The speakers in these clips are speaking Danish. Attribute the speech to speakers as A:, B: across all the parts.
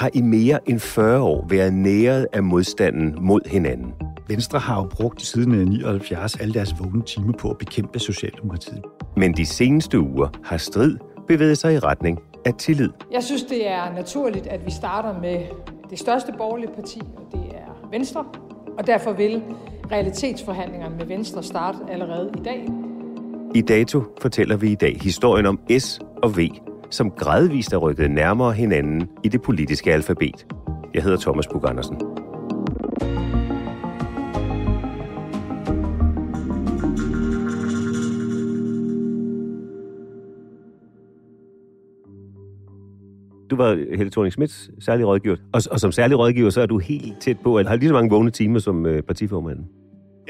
A: har i mere end 40 år været næret af modstanden mod hinanden.
B: Venstre har jo brugt siden 79 alle deres vågne timer på at bekæmpe Socialdemokratiet.
A: Men de seneste uger har strid bevæget sig i retning af tillid.
C: Jeg synes, det er naturligt, at vi starter med det største borgerlige parti, og det er Venstre. Og derfor vil realitetsforhandlingerne med Venstre starte allerede i dag.
A: I dato fortæller vi i dag historien om S og V, som gradvist er rykket nærmere hinanden i det politiske alfabet. Jeg hedder Thomas Bug Andersen. Du var øh, Helle thorning Smiths særlig rådgiver, og, og som særlig rådgiver, så er du helt tæt på, at har lige så mange vågne timer som øh, partiformanden.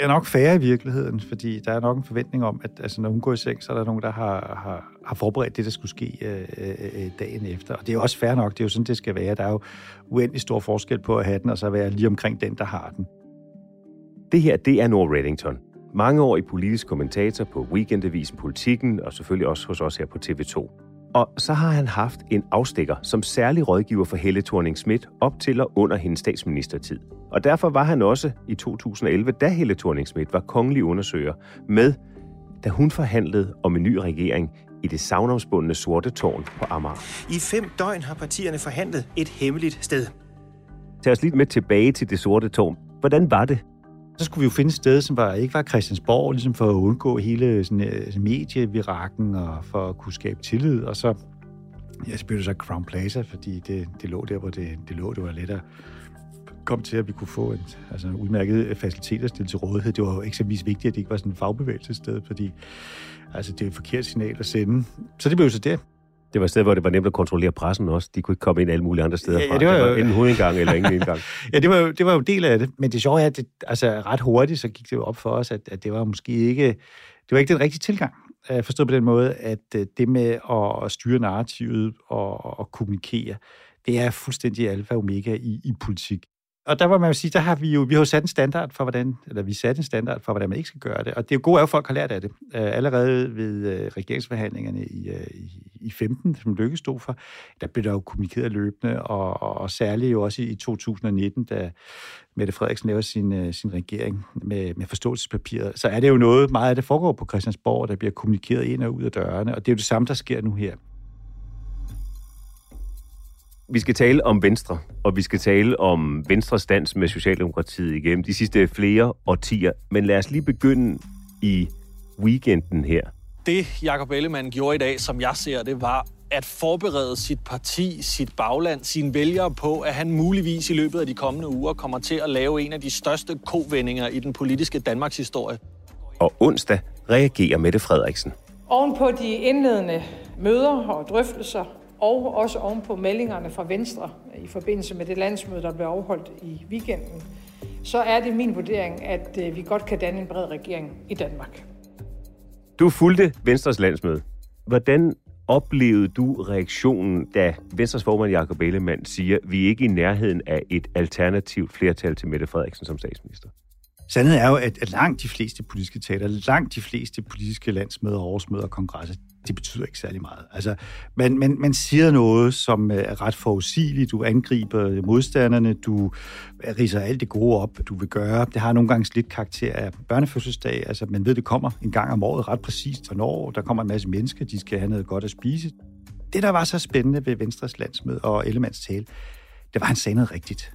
B: Er nok færre i virkeligheden, fordi der er nok en forventning om, at altså, når hun går i seng, så er der nogen, der har, har, har forberedt det, der skulle ske øh, øh, øh, dagen efter. Og det er også fair nok, det er jo sådan, det skal være. Der er jo uendelig stor forskel på at have den, og så være lige omkring den, der har den.
A: Det her, det er Nord Reddington. Mange år i politisk kommentator på Weekendavisen Politikken, og selvfølgelig også hos os her på TV2. Og så har han haft en afstikker som særlig rådgiver for Helle thorning Schmidt op til og under hendes statsministertid. Og derfor var han også i 2011, da Helle thorning Schmidt var kongelig undersøger, med, da hun forhandlede om en ny regering i det savnomsbundne sorte tårn på Amager.
D: I fem døgn har partierne forhandlet et hemmeligt sted.
A: Tag os lidt med tilbage til det sorte tårn. Hvordan var det?
B: Så skulle vi jo finde et sted, som var, ikke var Christiansborg, ligesom for at undgå hele sådan, uh, medievirakken og for at kunne skabe tillid. Og så, ja, så blev det så Crown Plaza, fordi det, det lå der, hvor det, det lå. Det var let at komme til, at vi kunne få en altså, udmærket øh, facilitet at stille til rådighed. Det var jo eksempelvis vigtigt, at det ikke var sådan en fagbevægelsessted, fordi altså, det er et forkert signal at sende. Så det blev jo så det.
A: Det var et sted, hvor det var nemt at kontrollere pressen også. De kunne ikke komme ind alle mulige andre steder
B: Ja, ja,
A: fra.
B: det var jo-
A: enten hovedindgang eller ingen indgang.
B: Ja, det var, jo, det var jo del af det. Men det sjove er, at det, altså, ret hurtigt så gik det jo op for os, at, at det var måske ikke, det var ikke den rigtige tilgang. Øh, Forstået på den måde, at øh, det med at, styre narrativet og at kommunikere, det er fuldstændig alfa og omega i, i politik. Og der må man jo sige, der har vi jo, vi har jo sat en standard for, hvordan, eller vi satte en standard for, hvordan man ikke skal gøre det. Og det er jo gode, at folk har lært af det. Øh, allerede ved øh, regeringsforhandlingerne i, øh, i, i 15, som Lykke stod for, der blev der jo kommunikeret løbende, og, og, og særligt jo også i 2019, da Mette Frederiksen laver sin, sin regering med, med forståelsespapiret, så er det jo noget, meget af det foregår på Christiansborg, der bliver kommunikeret ind og ud af dørene, og det er jo det samme, der sker nu her.
A: Vi skal tale om Venstre, og vi skal tale om Venstres dans med Socialdemokratiet igennem de sidste flere årtier. Men lad os lige begynde i weekenden her.
E: Det, Jakob Ellemann gjorde i dag, som jeg ser det, var at forberede sit parti, sit bagland, sine vælgere på, at han muligvis i løbet af de kommende uger kommer til at lave en af de største kovendinger i den politiske Danmarks historie.
A: Og onsdag reagerer Mette Frederiksen.
C: Oven på de indledende møder og drøftelser, og også oven på meldingerne fra Venstre i forbindelse med det landsmøde, der blev afholdt i weekenden, så er det min vurdering, at øh, vi godt kan danne en bred regering i Danmark.
A: Du fulgte Venstres landsmøde. Hvordan oplevede du reaktionen, da Venstres formand Jakob Ellemann siger, at vi er ikke i nærheden af et alternativt flertal til Mette Frederiksen som statsminister?
B: Sandheden er jo, at langt de fleste politiske taler, langt de fleste politiske landsmøder, årsmøder og kongresser, det betyder ikke særlig meget. Altså, man, man, man siger noget, som øh, er ret forudsigeligt. Du angriber modstanderne, du øh, riser alt det gode op, du vil gøre. Det har nogle gange lidt karakter af børnefødselsdag. Altså, man ved, det kommer en gang om året ret præcist, hvornår der kommer en masse mennesker, de skal have noget godt at spise. Det, der var så spændende ved Venstres landsmøde og Ellemands tale, det var, at han sagde noget rigtigt.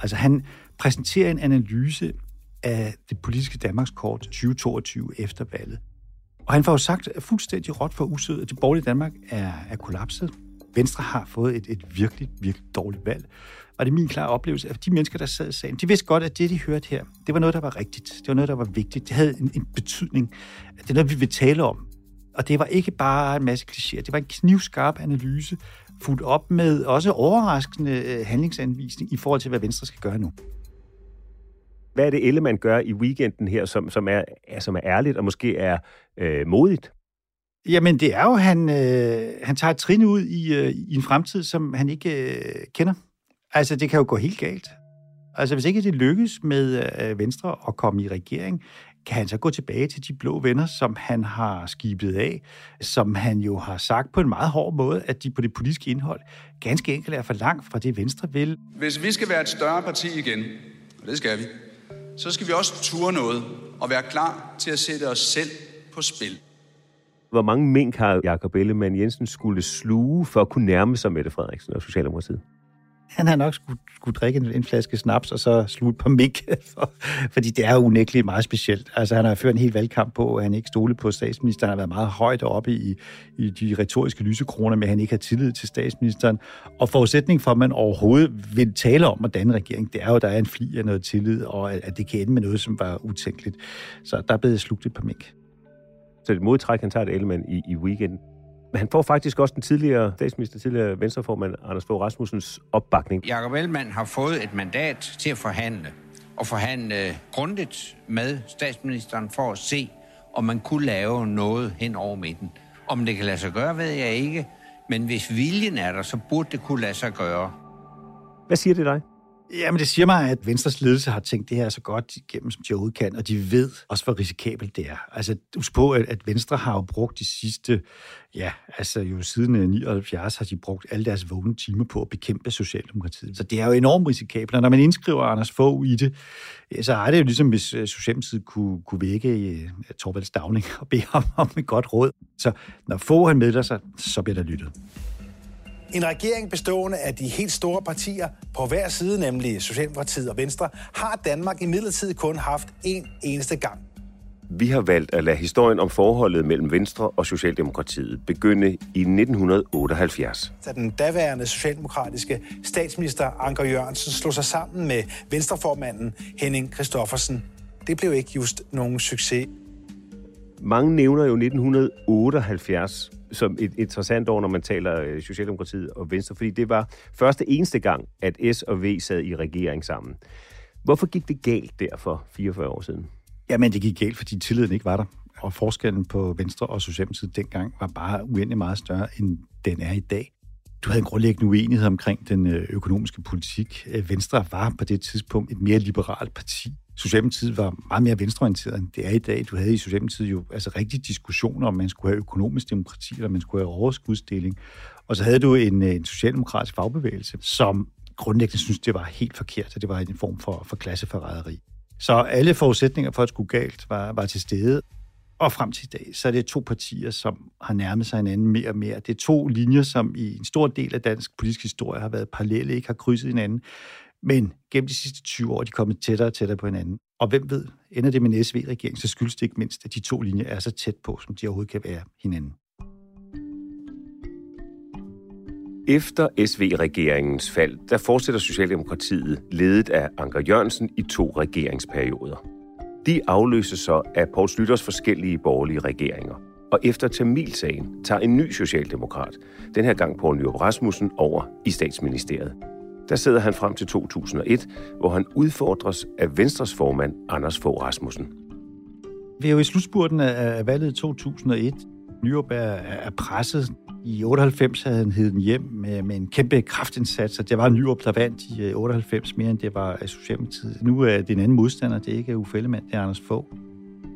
B: Altså, han præsenterer en analyse af det politiske Danmarkskort 2022 efter valget. Og han får jo sagt fuldstændig råt for usødet, at det borgerlige Danmark er, er kollapset. Venstre har fået et, et virkelig, virkelig dårligt valg. Og det er min klare oplevelse, at de mennesker, der sad i sagen, de vidste godt, at det, de hørte her, det var noget, der var rigtigt. Det var noget, der var vigtigt. Det havde en, en betydning. Det er noget, vi vil tale om. Og det var ikke bare en masse klichéer. Det var en knivskarp analyse, fuldt op med også overraskende øh, handlingsanvisning i forhold til, hvad Venstre skal gøre nu.
A: Hvad er det, Ellemann gør i weekenden her, som, som, er, som er ærligt og måske er øh, modigt?
B: Jamen, det er jo, han, øh, han tager et trin ud i, øh, i en fremtid, som han ikke øh, kender. Altså, det kan jo gå helt galt. Altså, hvis ikke det lykkes med øh, Venstre at komme i regering, kan han så gå tilbage til de blå venner, som han har skibet af, som han jo har sagt på en meget hård måde, at de på det politiske indhold ganske enkelt er for langt fra det, Venstre vil.
F: Hvis vi skal være et større parti igen, og det skal vi, så skal vi også ture noget og være klar til at sætte os selv på spil.
A: Hvor mange mink har Jakob Ellemann Jensen skulle sluge for at kunne nærme sig Mette Frederiksen og Socialdemokratiet?
B: Han har nok skulle, skulle drikke en, en flaske snaps og så slutte på mink, for, fordi det er jo unægteligt meget specielt. Altså, han har ført en hel valgkamp på, at han ikke stole på statsministeren. Han har været meget højt oppe i, i de retoriske lysekroner, men han ikke har tillid til statsministeren. Og forudsætningen for, at man overhovedet vil tale om at danne regering, det er jo, at der er en fli af noget tillid, og at det kan ende med noget, som var utænkeligt. Så der er blevet slugt et par mink.
A: Så det modtræk, han tager det element i, i weekenden. Men han får faktisk også den tidligere statsminister, tidligere venstreformand Anders Fogh Rasmussens opbakning.
G: Jakob Ellemann har fået et mandat til at forhandle, og forhandle grundigt med statsministeren for at se, om man kunne lave noget hen over midten. Om det kan lade sig gøre, ved jeg ikke. Men hvis viljen er der, så burde det kunne lade sig gøre.
A: Hvad siger det dig?
B: Jamen, det siger mig, at Venstres ledelse har tænkt det her så godt igennem, som de overhovedet kan, og de ved også, hvor risikabelt det er. Altså, husk på, at Venstre har jo brugt de sidste, ja, altså jo siden øh, 79 har de brugt alle deres vågne timer på at bekæmpe Socialdemokratiet. Så det er jo enormt risikabelt, og når man indskriver Anders Fogh i det, så er det jo ligesom, hvis øh, Socialdemokratiet kunne, kunne vække øh, Torvalds Stavning og bede ham om et godt råd. Så når Fogh han medler sig, så bliver der lyttet.
H: En regering bestående af de helt store partier på hver side, nemlig Socialdemokratiet og Venstre, har Danmark i midlertid kun haft én eneste gang.
A: Vi har valgt at lade historien om forholdet mellem Venstre og Socialdemokratiet begynde i 1978.
H: Da den daværende socialdemokratiske statsminister Anker Jørgensen slog sig sammen med venstreformanden Henning Christoffersen. Det blev ikke just nogen succes.
A: Mange nævner jo 1978 som et interessant år, når man taler øh, Socialdemokratiet og Venstre, fordi det var første eneste gang, at S og V sad i regering sammen. Hvorfor gik det galt der for 44 år siden?
B: Jamen, det gik galt, fordi tilliden ikke var der. Og forskellen på Venstre og Socialdemokratiet dengang var bare uendelig meget større, end den er i dag. Du havde en grundlæggende uenighed omkring den øh, økonomiske politik. Øh, Venstre var på det tidspunkt et mere liberalt parti. Socialdemokratiet var meget mere venstreorienteret, end det er i dag. Du havde i Socialdemokratiet jo altså rigtig diskussioner, om man skulle have økonomisk demokrati, eller man skulle have overskudsdeling. Og så havde du en, øh, en socialdemokratisk fagbevægelse, som grundlæggende synes, det var helt forkert, at det var en form for, for klasseforræderi. Så alle forudsætninger for, at det skulle galt, var, var til stede. Og frem til i dag, så er det to partier, som har nærmet sig hinanden mere og mere. Det er to linjer, som i en stor del af dansk politisk historie har været parallelle, ikke har krydset hinanden. Men gennem de sidste 20 år er de kommet tættere og tættere på hinanden. Og hvem ved, ender det med en SV-regering, så skyldes det ikke mindst, at de to linjer er så tæt på, som de overhovedet kan være hinanden.
A: Efter SV-regeringens fald, der fortsætter Socialdemokratiet ledet af Anker Jørgensen i to regeringsperioder. De afløses så af Poul Slytters forskellige borgerlige regeringer. og efter Tamilsagen tager en ny socialdemokrat, den her gang Poul Nyrup Rasmussen, over i statsministeriet. Der sidder han frem til 2001, hvor han udfordres af Venstres formand Anders Fogh Rasmussen.
B: Vi er jo i slutspurten af valget 2001. Nyrup er, er presset. I 98 havde han heden hjem med, med en kæmpe kraftindsats, og det var Nyrup, der vandt i øh, 98 mere end det var øh, Socialdemokratiet. Nu er det en anden modstander, det er ikke Uffe Ellemann, det er Anders Fogh.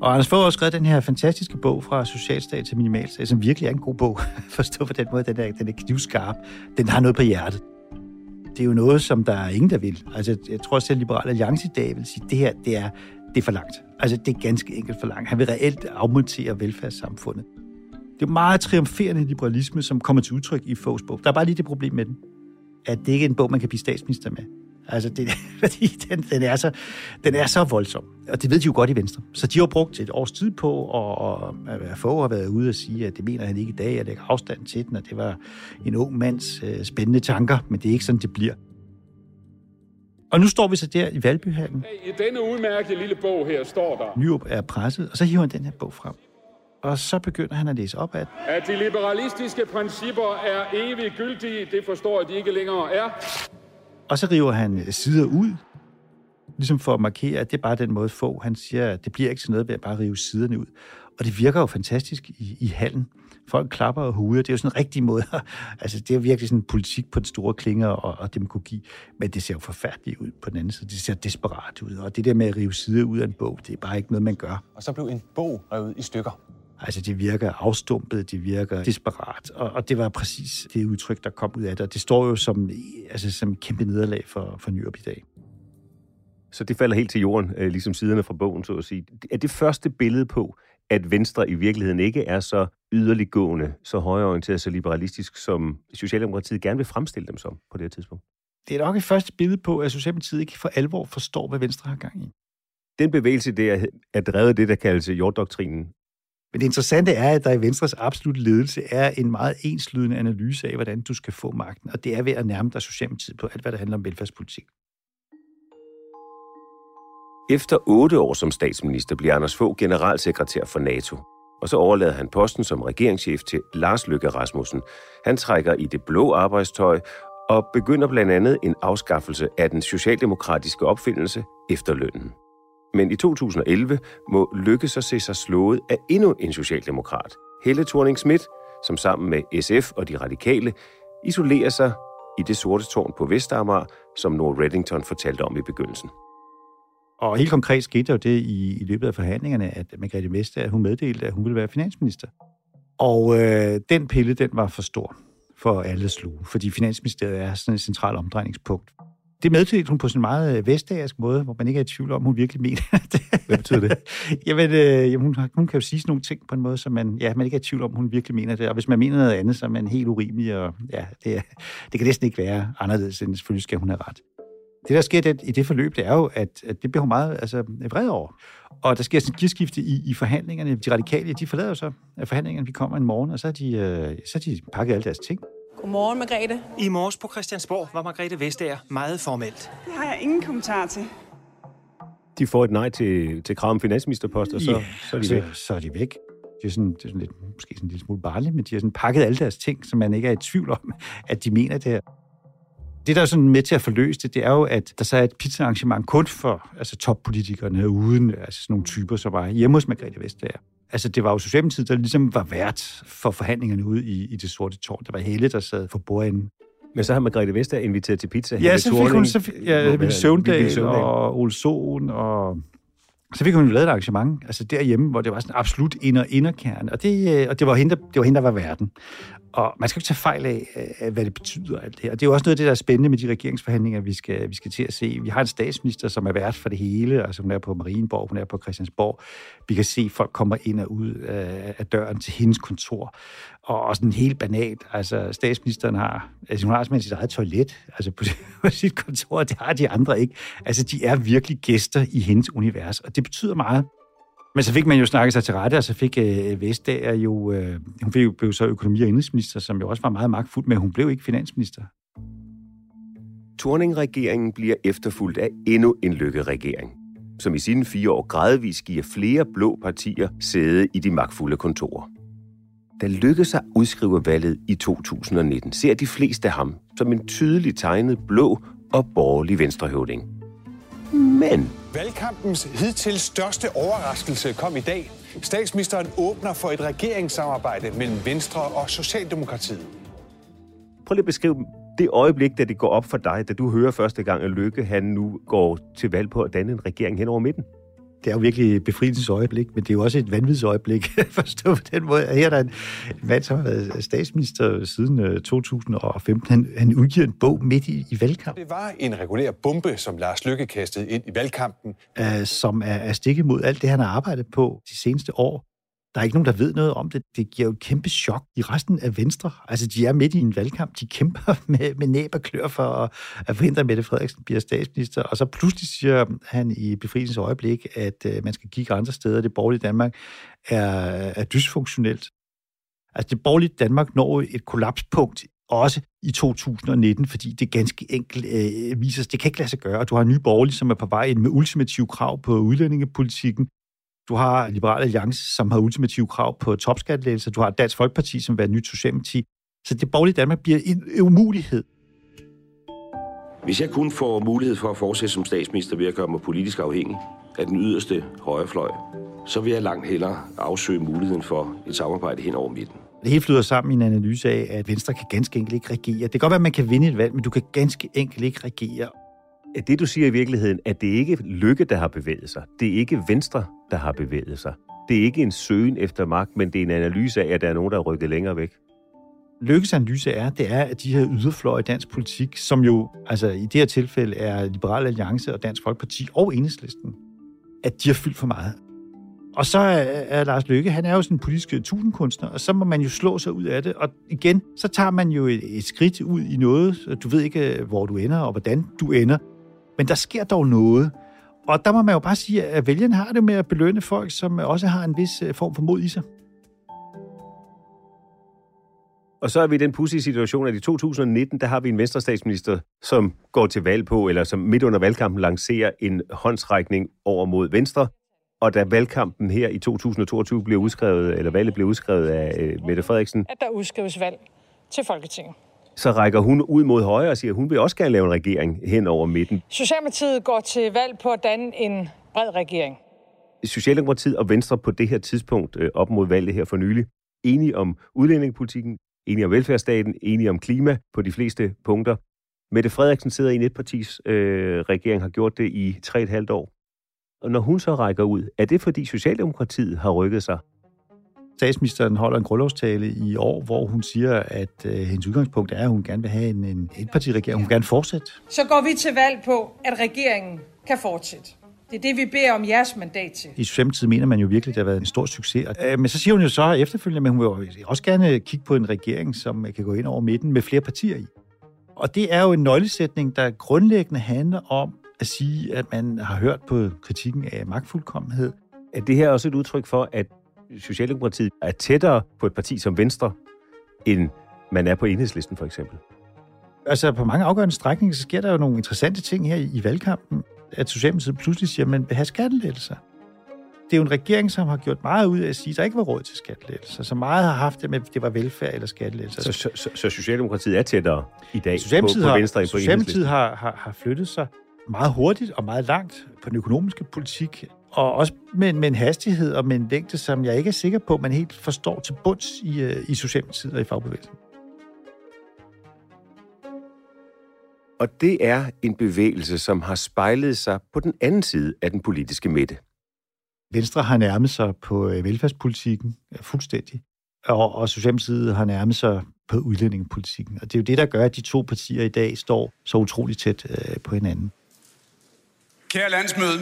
B: Og Anders Fogh har skrevet den her fantastiske bog fra socialstat til minimalstat, som virkelig er en god bog. Forstå på den måde, den er, den er knivskarp. Den har noget på hjertet. Det er jo noget, som der er ingen, der vil. Altså, jeg tror selv, Liberal Alliance i dag vil sige, at det her, det er, det er for langt. Altså, det er ganske enkelt for langt. Han vil reelt afmontere velfærdssamfundet. Det er meget triumferende liberalisme, som kommer til udtryk i Foghs bog. Der er bare lige det problem med den, at det ikke er en bog, man kan blive statsminister med. Altså, det, fordi den, den, er så, den er så voldsom. Og det ved de jo godt i Venstre. Så de har brugt et års tid på, og, og få har været ude og sige, at det mener han ikke i dag, at lægge afstand til den, og det var en ung mands øh, spændende tanker, men det er ikke sådan, det bliver. Og nu står vi så der i Valbyhallen.
I: I denne udmærkede lille bog her står der...
B: Nyrup er presset, og så hiver han den her bog frem. Og så begynder han at læse op at...
I: At de liberalistiske principper er evigt gyldige, det forstår de ikke længere er.
B: Og så river han øh, sider ud, ligesom for at markere, at det er bare den måde få. Han siger, at det bliver ikke til noget ved at bare rive siderne ud. Og det virker jo fantastisk i, i hallen. Folk klapper og huder. Det er jo sådan en rigtig måde. altså, det er virkelig sådan en politik på den store klinger og, og demagogi. Men det ser jo forfærdeligt ud på den anden side. Det ser desperat ud. Og det der med at rive sider ud af en bog, det er bare ikke noget, man gør.
J: Og så blev en bog revet i stykker.
B: Altså, det virker afstumpet, det virker desperat, og, og det var præcis det udtryk, der kom ud af det. Og det står jo som, altså, som et kæmpe nederlag for, for Nyrup i dag.
A: Så det falder helt til jorden, øh, ligesom siderne fra bogen, så at sige. Er det første billede på, at Venstre i virkeligheden ikke er så yderliggående, så højorienteret, så liberalistisk, som Socialdemokratiet gerne vil fremstille dem som på det her tidspunkt?
B: Det er nok et første billede på, at Socialdemokratiet ikke for alvor forstår, hvad Venstre har gang i.
A: Den bevægelse, det er, er drevet det, der kaldes jorddoktrinen,
B: men det interessante er, at der i Venstres absolut ledelse er en meget enslydende analyse af, hvordan du skal få magten, og det er ved at nærme dig Socialdemokratiet på alt, hvad der handler om velfærdspolitik.
A: Efter otte år som statsminister bliver Anders Fogh generalsekretær for NATO, og så overlader han posten som regeringschef til Lars Løkke Rasmussen. Han trækker i det blå arbejdstøj og begynder blandt andet en afskaffelse af den socialdemokratiske opfindelse efterlønnen. Men i 2011 må Lykke så se sig slået af endnu en socialdemokrat, Helle thorning Schmidt, som sammen med SF og de radikale isolerer sig i det sorte tårn på Vestamager, som Nord Reddington fortalte om i begyndelsen.
B: Og helt konkret skete jo det i, i løbet af forhandlingerne, at Margrethe Vestager, hun meddelte, at hun ville være finansminister. Og øh, den pille, den var for stor for alle sluge, fordi Finansministeriet er sådan et centralt omdrejningspunkt det meddelte hun på en meget øh, vestagersk måde, hvor man ikke er i tvivl om, hun virkelig mener det.
A: Hvad betyder det?
B: jamen, øh, jamen hun, hun kan jo sige sådan nogle ting på en måde, som man, ja, man ikke er i tvivl om, hun virkelig mener det. Og hvis man mener noget andet, så er man helt urimelig, og ja, det, det kan næsten ikke være anderledes, end selvfølgelig skal hun have ret. Det, der sker det, i det forløb, det er jo, at, at det bliver hun meget altså, vred over. Og der sker sådan et gearskifte i, i forhandlingerne. De radikale, de forlader jo så forhandlingerne. Vi kommer en morgen, og så har de, øh, så har de pakket alle deres ting.
K: Godmorgen, Margrethe.
D: I morges på Christiansborg var Margrethe Vestager meget formelt.
K: Det har jeg ingen kommentar til.
A: De får et nej til, til krav om finansministerpost, og så, yeah,
B: så er de så, væk. Så er de væk. Det er, sådan, det er sådan lidt, måske sådan en lille smule barnligt, men de har sådan pakket alle deres ting, så man ikke er i tvivl om, at de mener det her. Det, der er sådan med til at forløse det, det er jo, at der så er et pizza-arrangement kun for altså toppolitikerne, uden altså sådan nogle typer, som var hjemme hos Margrethe Vestager. Altså, det var jo Socialdemokratiet, der ligesom var vært for forhandlingerne ude i, i det sorte tårn. Der var Helle, der sad for bordenden.
A: Men så har Margrethe Vester inviteret til pizza.
B: Ja, så fik hun så, ja, Ville Søvndal og Ole Sohn og så fik hun lavet et arrangement, altså derhjemme, hvor det var sådan absolut inder inderkerne, og det, øh, og det var hende, der, det var hende, der var verden. Og man skal ikke tage fejl af, hvad det betyder alt det her. Og det er jo også noget af det, der er spændende med de regeringsforhandlinger, vi skal, vi skal til at se. Vi har en statsminister, som er vært for det hele. Altså hun er på Marienborg, hun er på Christiansborg. Vi kan se, at folk kommer ind og ud af døren til hendes kontor. Og og sådan helt banalt. Altså statsministeren har, altså hun har simpelthen sit eget toilet altså på, på sit kontor, det har de andre ikke. Altså de er virkelig gæster i hendes univers, og det betyder meget. Men så fik man jo snakket sig til rette, og så fik øh, Vestager jo... Øh, hun fik jo, blev så økonomi- og indrigsminister, som jo også var meget magtfuld, men hun blev ikke finansminister.
A: Torning-regeringen bliver efterfulgt af endnu en lykkeregering, som i sine fire år gradvist giver flere blå partier sæde i de magtfulde kontorer. Da Lykke sig udskriver valget i 2019, ser de fleste ham som en tydeligt tegnet blå og borgerlig venstrehøvding. Men
J: Valgkampens hidtil største overraskelse kom i dag. Statsministeren åbner for et regeringssamarbejde mellem Venstre og Socialdemokratiet.
A: prøv lige at beskrive det øjeblik, da det går op for dig, da du hører første gang, at Lykke han nu går til valg på at danne en regering hen over midten.
B: Det er jo virkelig et befrielsesøjeblik, men det er jo også et vanvidsøjeblik, forstå på den måde. Her er der en mand, som har været statsminister siden øh, 2015. Han, han udgiver en bog midt i, i valgkampen.
J: Det var en regulær bombe, som Lars Lykke kastede ind i valgkampen.
B: øh, som er, er stikket mod alt det, han har arbejdet på de seneste år. Der er ikke nogen, der ved noget om det. Det giver jo et kæmpe chok i resten af Venstre. Altså, de er midt i en valgkamp. De kæmper med, med næb og klør for at, at forhindre, at Mette Frederiksen bliver statsminister. Og så pludselig siger han i befrielsens øjeblik, at øh, man skal kigge andre steder. Det borgerlige Danmark er, er dysfunktionelt. Altså, det borgerlige Danmark når et kollapspunkt også i 2019, fordi det ganske enkelt øh, viser sig, det kan ikke lade sig gøre. Du har en ny borgerlig, som er på vej ind med ultimative krav på udlændingepolitikken. Du har Liberal Alliance, som har ultimative krav på topskattelettelser. Du har Dansk Folkeparti, som vil være et nyt socialdemokrati. Så det borgerlige Danmark bliver en umulighed.
L: Hvis jeg kun får mulighed for at fortsætte som statsminister ved at gøre mig politisk afhængig af den yderste højrefløj, så vil jeg langt hellere afsøge muligheden for et samarbejde hen over midten.
B: Det hele flyder sammen i en analyse af, at Venstre kan ganske enkelt ikke regere. Det kan godt være, at man kan vinde et valg, men du kan ganske enkelt ikke regere.
A: Det, du siger i virkeligheden, at det ikke er Lykke, der har bevæget sig. Det er ikke Venstre, der har bevæget sig. Det er ikke en søgen efter magt, men det er en analyse af, at der er nogen, der er rykket længere væk.
B: Lykkes analyse er, det er, at de her yderfløje i dansk politik, som jo altså i det her tilfælde er Liberal Alliance og Dansk Folkeparti og Enhedslisten, at de har fyldt for meget. Og så er, er Lars Løkke, han er jo sådan en politisk tusindkunstner, og så må man jo slå sig ud af det. Og igen, så tager man jo et, et skridt ud i noget. Du ved ikke, hvor du ender og hvordan du ender. Men der sker dog noget. Og der må man jo bare sige, at vælgerne har det med at belønne folk, som også har en vis øh, form for mod i sig.
A: Og så er vi i den pudsige situation, at i 2019, der har vi en venstrestatsminister, som går til valg på, eller som midt under valgkampen lancerer en håndsrækning over mod Venstre. Og da valgkampen her i 2022 blev udskrevet, eller valget blev udskrevet af øh, Mette Frederiksen,
C: At der udskrives valg til Folketinget.
A: Så rækker hun ud mod højre og siger, at hun vil også gerne lave en regering hen over midten.
C: Socialdemokratiet går til valg på at danne en bred regering.
A: Socialdemokratiet og Venstre på det her tidspunkt øh, op mod valget her for nylig, enige om udlændingepolitikken, enige om velfærdsstaten, enige om klima på de fleste punkter. Mette Frederiksen sidder i en etpartis øh, regering, har gjort det i tre et halvt år. Og når hun så rækker ud, er det fordi Socialdemokratiet har rykket sig?
B: Statsministeren holder en grundlovstale i år, hvor hun siger, at øh, hendes udgangspunkt er, at hun gerne vil have en, en etpartiregering. Hun vil gerne fortsætte.
C: Så går vi til valg på, at regeringen kan fortsætte. Det er det, vi beder om jeres mandat til.
B: I Socialdemokratiet mener man jo virkelig, at det har været en stor succes. Øh, Men så siger hun jo så efterfølgende, at hun vil også gerne kigge på en regering, som kan gå ind over midten med flere partier i. Og det er jo en nøglesætning, der grundlæggende handler om at sige, at man har hørt på kritikken af magtfuldkommenhed.
A: Er det her også et udtryk for, at Socialdemokratiet er tættere på et parti som Venstre, end man er på enhedslisten for eksempel?
B: Altså på mange afgørende strækninger, så sker der jo nogle interessante ting her i, i valgkampen, at Socialdemokratiet pludselig siger, at man vil have skattelettelser. Det er jo en regering, som har gjort meget ud af at sige, at der ikke var råd til skattelettelser. Så meget har haft det med, at det var velfærd eller skattelettelser.
A: Så, så, så, så Socialdemokratiet er tættere i dag på,
B: Socialdemokratiet,
A: på
B: har,
A: Venstre end på
B: Socialdemokratiet
A: enhedslisten?
B: har, har, har flyttet sig meget hurtigt og meget langt på den økonomiske politik, og også med, med en hastighed og med en længde, som jeg ikke er sikker på, man helt forstår til bunds i, øh, i Socialdemokratiet og i fagbevægelsen.
A: Og det er en bevægelse, som har spejlet sig på den anden side af den politiske midte.
B: Venstre har nærmet sig på øh, velfærdspolitikken fuldstændig, og, og Socialdemokratiet har nærmet sig på udlændingepolitikken. Og det er jo det, der gør, at de to partier i dag står så utroligt tæt øh, på hinanden.
F: Kære landsmøde,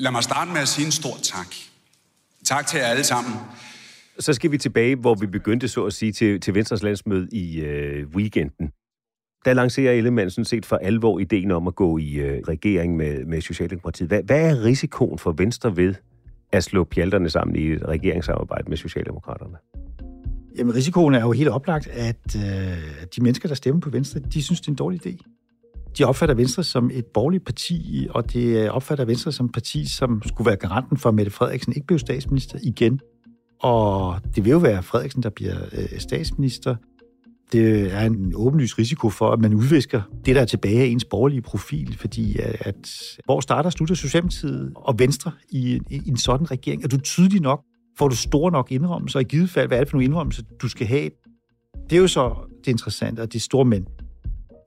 F: lad mig starte med at sige en stor tak. Tak til jer alle sammen.
A: Så skal vi tilbage, hvor vi begyndte så at sige til, til Venstres landsmøde i øh, weekenden. Der lancerer Ellemann sådan set for alvor ideen om at gå i øh, regering med, med Socialdemokratiet. Hvad, hvad er risikoen for Venstre ved at slå pjalterne sammen i et regeringssamarbejde med Socialdemokraterne?
B: Jamen, risikoen er jo helt oplagt, at øh, de mennesker, der stemmer på Venstre, de synes, det er en dårlig idé. De opfatter Venstre som et borgerligt parti, og de øh, opfatter Venstre som et parti, som skulle være garanten for, at Mette Frederiksen ikke blev statsminister igen. Og det vil jo være Frederiksen, der bliver øh, statsminister. Det er en åbenlys risiko for, at man udvisker det, der er tilbage af ens borgerlige profil, fordi øh, at, hvor starter og slutter Socialdemokratiet og Venstre i, i en sådan regering? Er du tydelig nok? Får du store nok indrømmelser? Og i givet fald, hvad er det for nogle indrømmelser, du skal have? Det er jo så det interessante og det store men.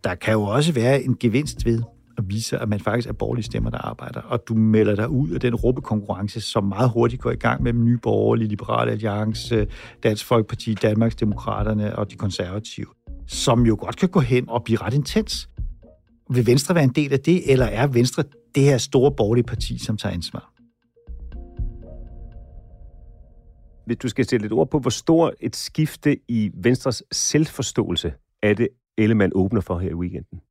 B: Der kan jo også være en gevinst ved at vise, at man faktisk er borgerlige stemmer, der arbejder, og du melder dig ud af den råbekonkurrence, som meget hurtigt går i gang med nye borgerlige, liberale alliance, Dansk Folkeparti, Danmarks Demokraterne og de konservative, som jo godt kan gå hen og blive ret intens. Vil Venstre være en del af det, eller er Venstre det her store borgerlige parti, som tager ansvar?
A: Hvis du skal sætte lidt ord på, hvor stor et skifte i Venstres selvforståelse er det, Ellemann åbner for her i weekenden?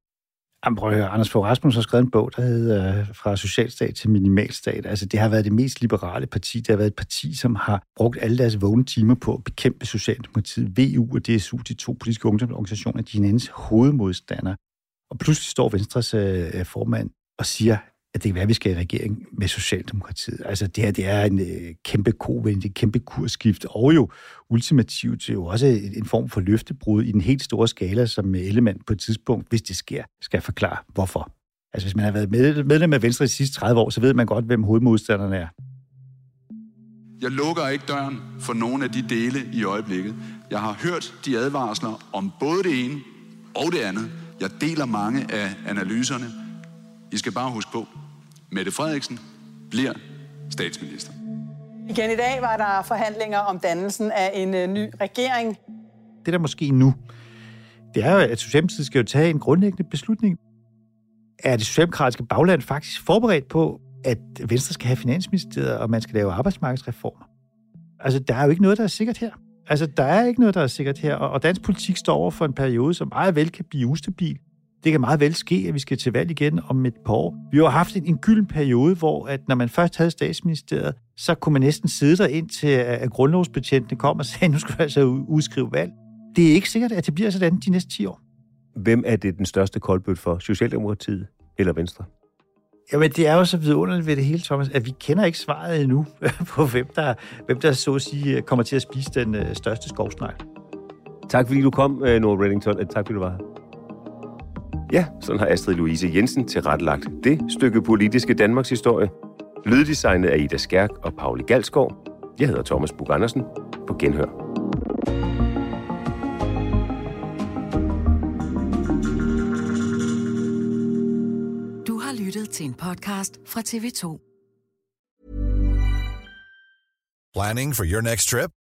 B: Jamen, prøv at høre, Anders Fogh Rasmussen har skrevet en bog, der hedder øh, Fra socialstat til minimalstat. Altså, det har været det mest liberale parti. Det har været et parti, som har brugt alle deres vågne timer på at bekæmpe Socialdemokratiet. VU og DSU, de to politiske ungdomsorganisationer, de er hinandens hovedmodstandere. Og pludselig står Venstres øh, formand og siger, at det kan være, at vi skal i regering med Socialdemokratiet. Altså det her, det er en øh, kæmpe kovend, et kæmpe kursskift, og jo ultimativt jo også en form for løftebrud i den helt store skala, som øh, Ellemann på et tidspunkt, hvis det sker, skal forklare, hvorfor. Altså hvis man har været medlem af Venstre de sidste 30 år, så ved man godt, hvem hovedmodstanderne er.
F: Jeg lukker ikke døren for nogen af de dele i øjeblikket. Jeg har hørt de advarsler om både det ene og det andet. Jeg deler mange af analyserne. I skal bare huske på, Mette Frederiksen bliver statsminister.
K: Igen i dag var der forhandlinger om dannelsen af en øh, ny regering.
B: Det der måske nu, det er jo, at Socialdemokratiet skal jo tage en grundlæggende beslutning. Er det socialdemokratiske bagland faktisk forberedt på, at Venstre skal have finansministeriet, og man skal lave arbejdsmarkedsreformer? Altså, der er jo ikke noget, der er sikkert her. Altså, der er ikke noget, der er sikkert her, og dansk politik står over for en periode, som meget vel kan blive ustabil. Det kan meget vel ske, at vi skal til valg igen om et par år. Vi har haft en, en gylden periode, hvor at når man først havde statsministeriet, så kunne man næsten sidde der ind til, at grundlovsbetjentene kom og sagde, nu skal du altså udskrive valg. Det er ikke sikkert, at det bliver sådan de næste 10 år.
A: Hvem er det den største koldbødt for? Socialdemokratiet eller Venstre?
B: Jamen, det er jo så vidunderligt ved det hele, Thomas, at vi kender ikke svaret endnu på, hvem der, hvem der så at sige kommer til at spise den øh, største skovsnegl.
A: Tak fordi du kom, øh, Noah Reddington. Tak fordi du var her. Ja, sådan har Astrid Louise Jensen tilrettelagt det stykke politiske Danmarks historie. Lyddesignet af Ida Skærk og Pauli Galskov. Jeg hedder Thomas Bug Andersen. På genhør.
M: Du har lyttet til en podcast fra TV2.
N: Planning for your next trip?